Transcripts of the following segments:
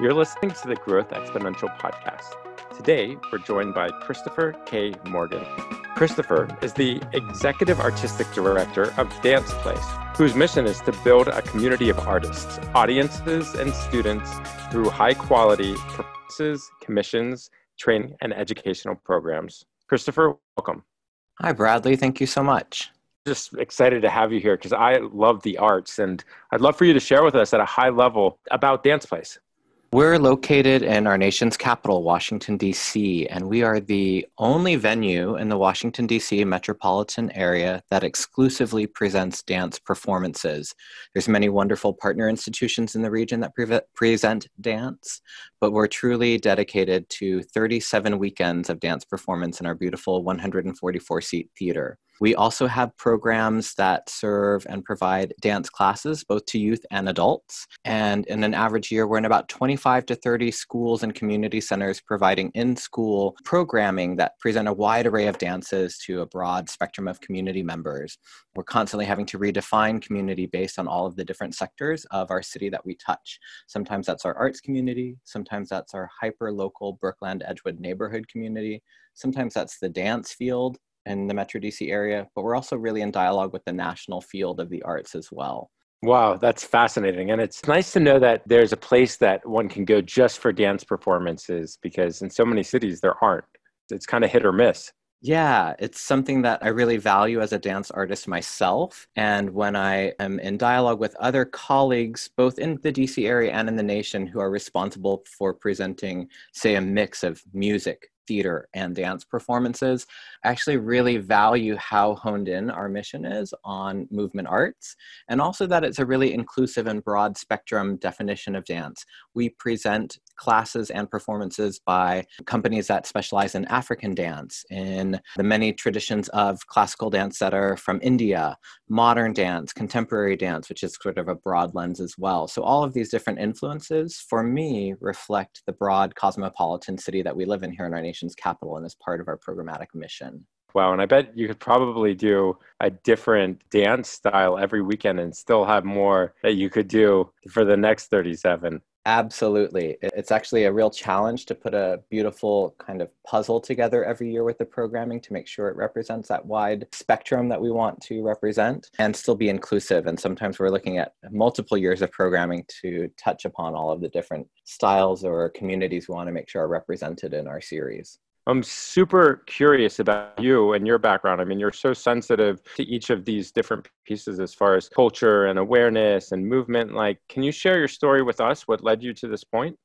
You're listening to the Growth Exponential podcast. Today, we're joined by Christopher K. Morgan. Christopher is the Executive Artistic Director of Dance Place, whose mission is to build a community of artists, audiences, and students through high quality performances, commissions, training, and educational programs. Christopher, welcome. Hi, Bradley. Thank you so much. Just excited to have you here because I love the arts, and I'd love for you to share with us at a high level about Dance Place. We're located in our nation's capital, Washington, D.C., and we are the only venue in the Washington, D.C. metropolitan area that exclusively presents dance performances. There's many wonderful partner institutions in the region that pre- present dance, but we're truly dedicated to 37 weekends of dance performance in our beautiful 144 seat theater. We also have programs that serve and provide dance classes both to youth and adults. And in an average year, we're in about 25 to 30 schools and community centers providing in school programming that present a wide array of dances to a broad spectrum of community members. We're constantly having to redefine community based on all of the different sectors of our city that we touch. Sometimes that's our arts community, sometimes that's our hyper local Brookland Edgewood neighborhood community, sometimes that's the dance field in the Metro DC area, but we're also really in dialogue with the national field of the arts as well. Wow, that's fascinating. And it's nice to know that there's a place that one can go just for dance performances because in so many cities there aren't. It's kind of hit or miss. Yeah, it's something that I really value as a dance artist myself. And when I am in dialogue with other colleagues, both in the DC area and in the nation, who are responsible for presenting, say, a mix of music, theater and dance performances. Actually really value how honed in our mission is on movement arts, and also that it's a really inclusive and broad spectrum definition of dance. We present classes and performances by companies that specialize in African dance, in the many traditions of classical dance that are from India, modern dance, contemporary dance, which is sort of a broad lens as well. So, all of these different influences for me reflect the broad cosmopolitan city that we live in here in our nation's capital and is part of our programmatic mission. Wow, and I bet you could probably do a different dance style every weekend and still have more that you could do for the next 37. Absolutely. It's actually a real challenge to put a beautiful kind of puzzle together every year with the programming to make sure it represents that wide spectrum that we want to represent and still be inclusive. And sometimes we're looking at multiple years of programming to touch upon all of the different styles or communities we want to make sure are represented in our series. I'm super curious about you and your background. I mean, you're so sensitive to each of these different pieces as far as culture and awareness and movement. Like, can you share your story with us? What led you to this point?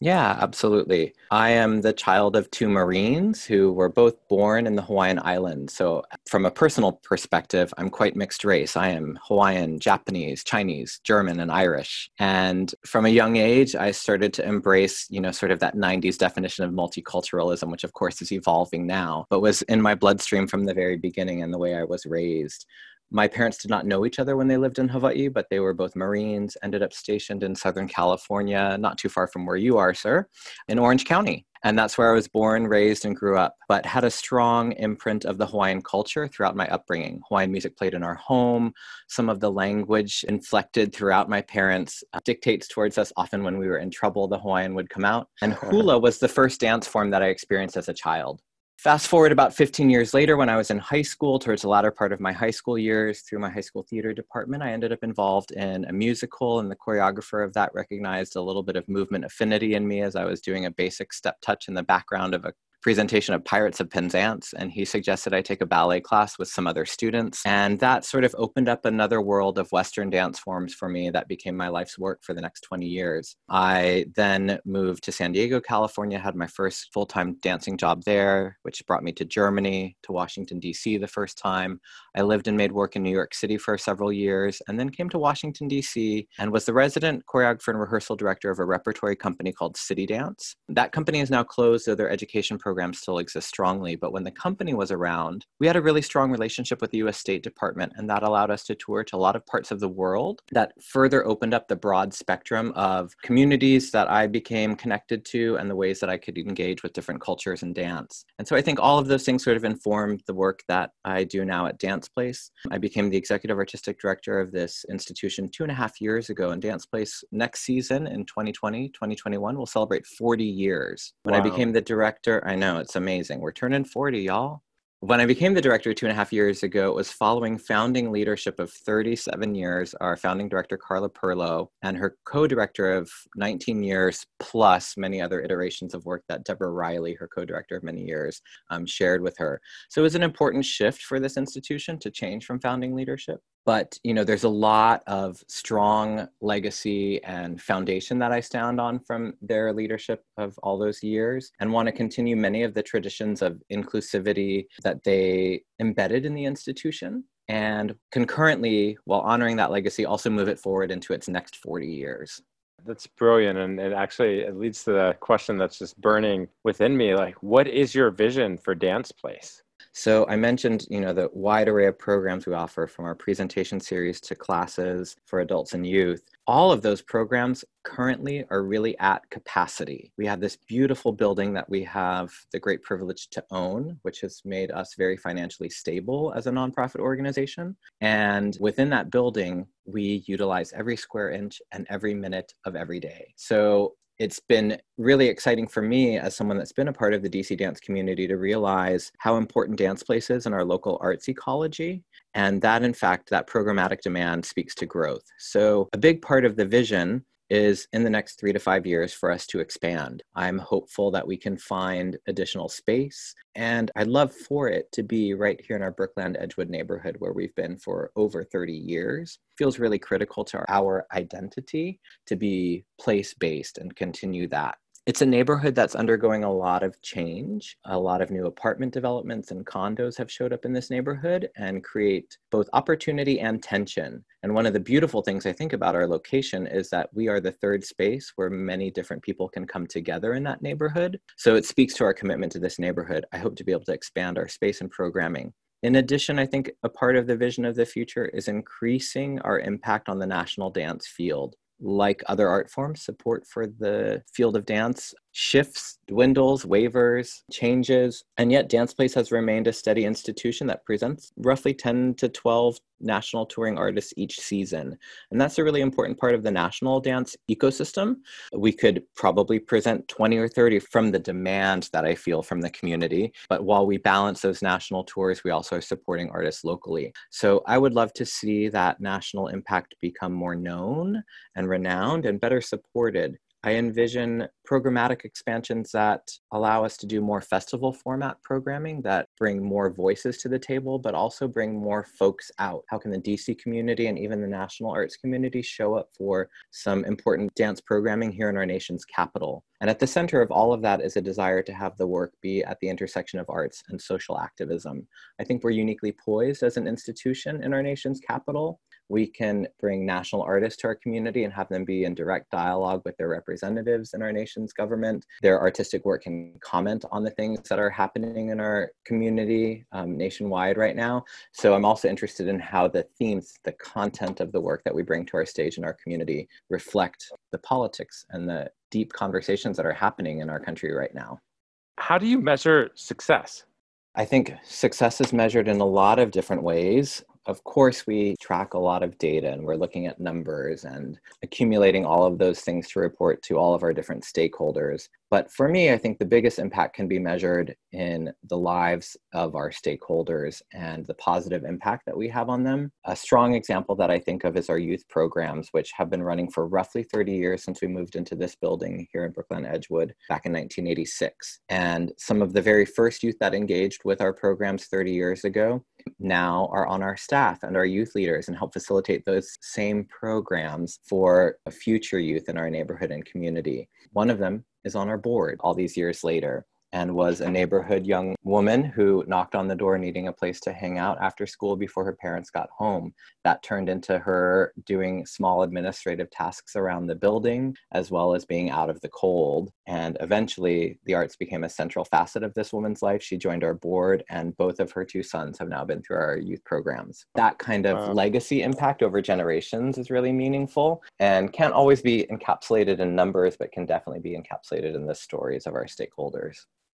Yeah, absolutely. I am the child of two Marines who were both born in the Hawaiian Islands. So, from a personal perspective, I'm quite mixed race. I am Hawaiian, Japanese, Chinese, German, and Irish. And from a young age, I started to embrace, you know, sort of that 90s definition of multiculturalism, which of course is evolving now, but was in my bloodstream from the very beginning and the way I was raised. My parents did not know each other when they lived in Hawaii, but they were both Marines, ended up stationed in Southern California, not too far from where you are, sir, in Orange County. And that's where I was born, raised, and grew up, but had a strong imprint of the Hawaiian culture throughout my upbringing. Hawaiian music played in our home. Some of the language inflected throughout my parents' uh, dictates towards us. Often, when we were in trouble, the Hawaiian would come out. And hula was the first dance form that I experienced as a child. Fast forward about 15 years later, when I was in high school, towards the latter part of my high school years, through my high school theater department, I ended up involved in a musical, and the choreographer of that recognized a little bit of movement affinity in me as I was doing a basic step touch in the background of a presentation of Pirates of Penzance, and he suggested I take a ballet class with some other students. And that sort of opened up another world of Western dance forms for me that became my life's work for the next 20 years. I then moved to San Diego, California, had my first full time dancing job there, which brought me to Germany, to Washington, D.C. the first time. I lived and made work in New York City for several years, and then came to Washington, D.C., and was the resident choreographer and rehearsal director of a repertory company called City Dance. That company is now closed, though their education program program still exists strongly, but when the company was around, we had a really strong relationship with the US State Department, and that allowed us to tour to a lot of parts of the world that further opened up the broad spectrum of communities that I became connected to and the ways that I could engage with different cultures and dance. And so I think all of those things sort of informed the work that I do now at Dance Place. I became the executive artistic director of this institution two and a half years ago, and Dance Place next season in 2020, 2021 will celebrate 40 years. When wow. I became the director, I know it's amazing. We're turning 40, y'all. When I became the director two and a half years ago, it was following founding leadership of 37 years, our founding director, Carla Perlo, and her co director of 19 years, plus many other iterations of work that Deborah Riley, her co director of many years, um, shared with her. So it was an important shift for this institution to change from founding leadership but you know there's a lot of strong legacy and foundation that i stand on from their leadership of all those years and want to continue many of the traditions of inclusivity that they embedded in the institution and concurrently while honoring that legacy also move it forward into its next 40 years. That's brilliant and it actually it leads to the question that's just burning within me like what is your vision for dance place so I mentioned, you know, the wide array of programs we offer from our presentation series to classes for adults and youth. All of those programs currently are really at capacity. We have this beautiful building that we have the great privilege to own, which has made us very financially stable as a nonprofit organization. And within that building, we utilize every square inch and every minute of every day. So it's been really exciting for me as someone that's been a part of the DC dance community to realize how important dance place is in our local arts ecology. And that, in fact, that programmatic demand speaks to growth. So, a big part of the vision is in the next three to five years for us to expand. I'm hopeful that we can find additional space, and I'd love for it to be right here in our Brookland Edgewood neighborhood where we've been for over 30 years. feels really critical to our identity to be place based and continue that. It's a neighborhood that's undergoing a lot of change. A lot of new apartment developments and condos have showed up in this neighborhood and create both opportunity and tension. And one of the beautiful things I think about our location is that we are the third space where many different people can come together in that neighborhood. So it speaks to our commitment to this neighborhood. I hope to be able to expand our space and programming in addition, I think a part of the vision of the future is increasing our impact on the national dance field like other art forms, support for the field of dance shifts, dwindles, wavers, changes, and yet Dance Place has remained a steady institution that presents roughly 10 to 12 national touring artists each season. And that's a really important part of the national dance ecosystem. We could probably present 20 or 30 from the demand that I feel from the community. But while we balance those national tours, we also are supporting artists locally. So I would love to see that national impact become more known and renowned and better supported I envision programmatic expansions that allow us to do more festival format programming that bring more voices to the table, but also bring more folks out. How can the DC community and even the national arts community show up for some important dance programming here in our nation's capital? And at the center of all of that is a desire to have the work be at the intersection of arts and social activism. I think we're uniquely poised as an institution in our nation's capital we can bring national artists to our community and have them be in direct dialogue with their representatives in our nation's government. Their artistic work can comment on the things that are happening in our community um, nationwide right now. So I'm also interested in how the themes, the content of the work that we bring to our stage in our community reflect the politics and the deep conversations that are happening in our country right now. How do you measure success? I think success is measured in a lot of different ways of course, we track a lot of data and we're looking at numbers and accumulating all of those things to report to all of our different stakeholders. But for me, I think the biggest impact can be measured in the lives of our stakeholders and the positive impact that we have on them. A strong example that I think of is our youth programs, which have been running for roughly 30 years since we moved into this building here in Brookland Edgewood back in 1986. And some of the very first youth that engaged with our programs 30 years ago now are on our staff and our youth leaders and help facilitate those same programs for future youth in our neighborhood and community. One of them is on our board all these years later. And was a neighborhood young woman who knocked on the door needing a place to hang out after school before her parents got home. That turned into her doing small administrative tasks around the building, as well as being out of the cold. And eventually, the arts became a central facet of this woman's life. She joined our board, and both of her two sons have now been through our youth programs. That kind of wow. legacy impact over generations is really meaningful and can't always be encapsulated in numbers, but can definitely be encapsulated in the stories of our stakeholders.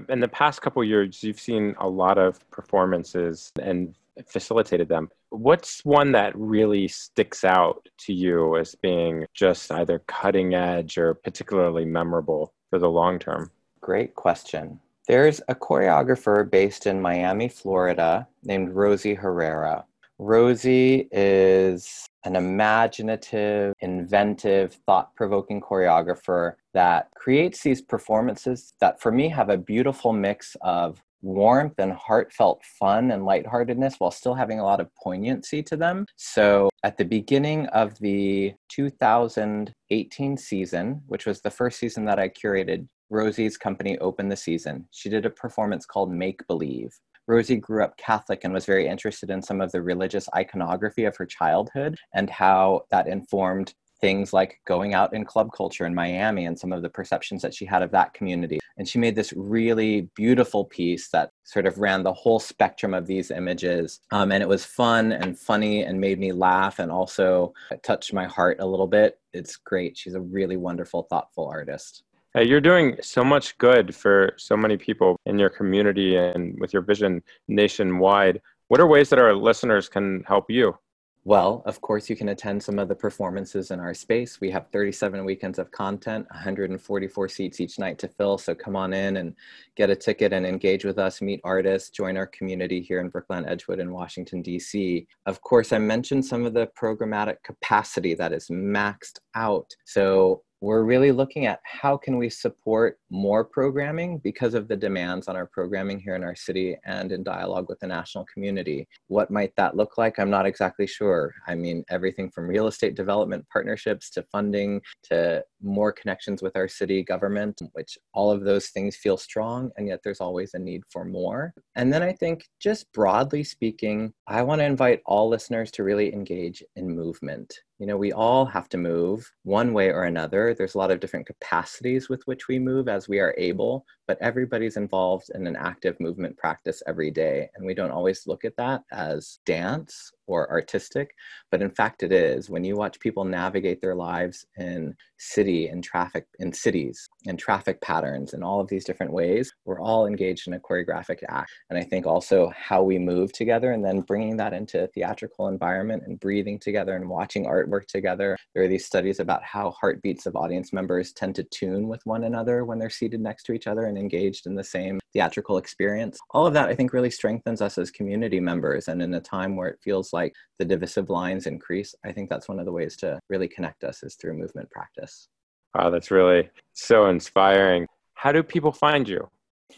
In the past couple years, you've seen a lot of performances and facilitated them. What's one that really sticks out to you as being just either cutting edge or particularly memorable for the long term? Great question. There's a choreographer based in Miami, Florida, named Rosie Herrera. Rosie is an imaginative, inventive, thought provoking choreographer that creates these performances that, for me, have a beautiful mix of warmth and heartfelt fun and lightheartedness while still having a lot of poignancy to them. So, at the beginning of the 2018 season, which was the first season that I curated, Rosie's company opened the season. She did a performance called Make Believe. Rosie grew up Catholic and was very interested in some of the religious iconography of her childhood and how that informed things like going out in club culture in Miami and some of the perceptions that she had of that community. And she made this really beautiful piece that sort of ran the whole spectrum of these images. Um, and it was fun and funny and made me laugh and also touched my heart a little bit. It's great. She's a really wonderful, thoughtful artist. Hey, you're doing so much good for so many people in your community and with your vision nationwide. What are ways that our listeners can help you? Well, of course, you can attend some of the performances in our space. We have 37 weekends of content, 144 seats each night to fill. So come on in and get a ticket and engage with us, meet artists, join our community here in Brookland, Edgewood, and Washington, D.C. Of course, I mentioned some of the programmatic capacity that is maxed out. So we're really looking at how can we support more programming because of the demands on our programming here in our city and in dialogue with the national community. What might that look like? I'm not exactly sure. I mean everything from real estate development partnerships to funding to more connections with our city government which all of those things feel strong and yet there's always a need for more. And then i think just broadly speaking i want to invite all listeners to really engage in movement. You know, we all have to move one way or another. There's a lot of different capacities with which we move as we are able, but everybody's involved in an active movement practice every day. And we don't always look at that as dance or artistic, but in fact it is. When you watch people navigate their lives in city and traffic in cities and traffic patterns and all of these different ways, we're all engaged in a choreographic act. And I think also how we move together and then bringing that into a theatrical environment and breathing together and watching artwork together. There are these studies about how heartbeats of audience members tend to tune with one another when they're seated next to each other and engaged in the same theatrical experience. All of that I think really strengthens us as community members and in a time where it feels like the divisive lines increase, I think that's one of the ways to really connect us is through movement practice. Wow, that's really so inspiring. How do people find you?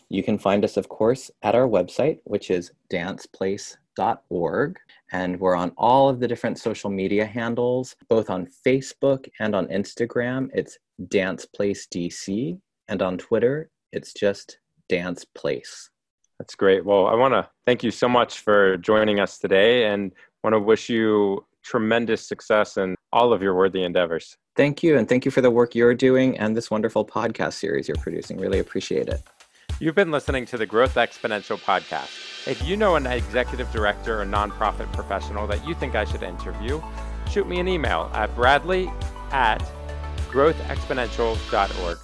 You can find us, of course, at our website, which is danceplace.org. And we're on all of the different social media handles, both on Facebook and on Instagram. It's danceplacedc. And on Twitter, it's just danceplace. That's great. Well, I want to thank you so much for joining us today and want to wish you tremendous success in all of your worthy endeavors. Thank you. And thank you for the work you're doing and this wonderful podcast series you're producing. Really appreciate it. You've been listening to the Growth Exponential podcast. If you know an executive director or nonprofit professional that you think I should interview, shoot me an email at bradley at growthexponential.org.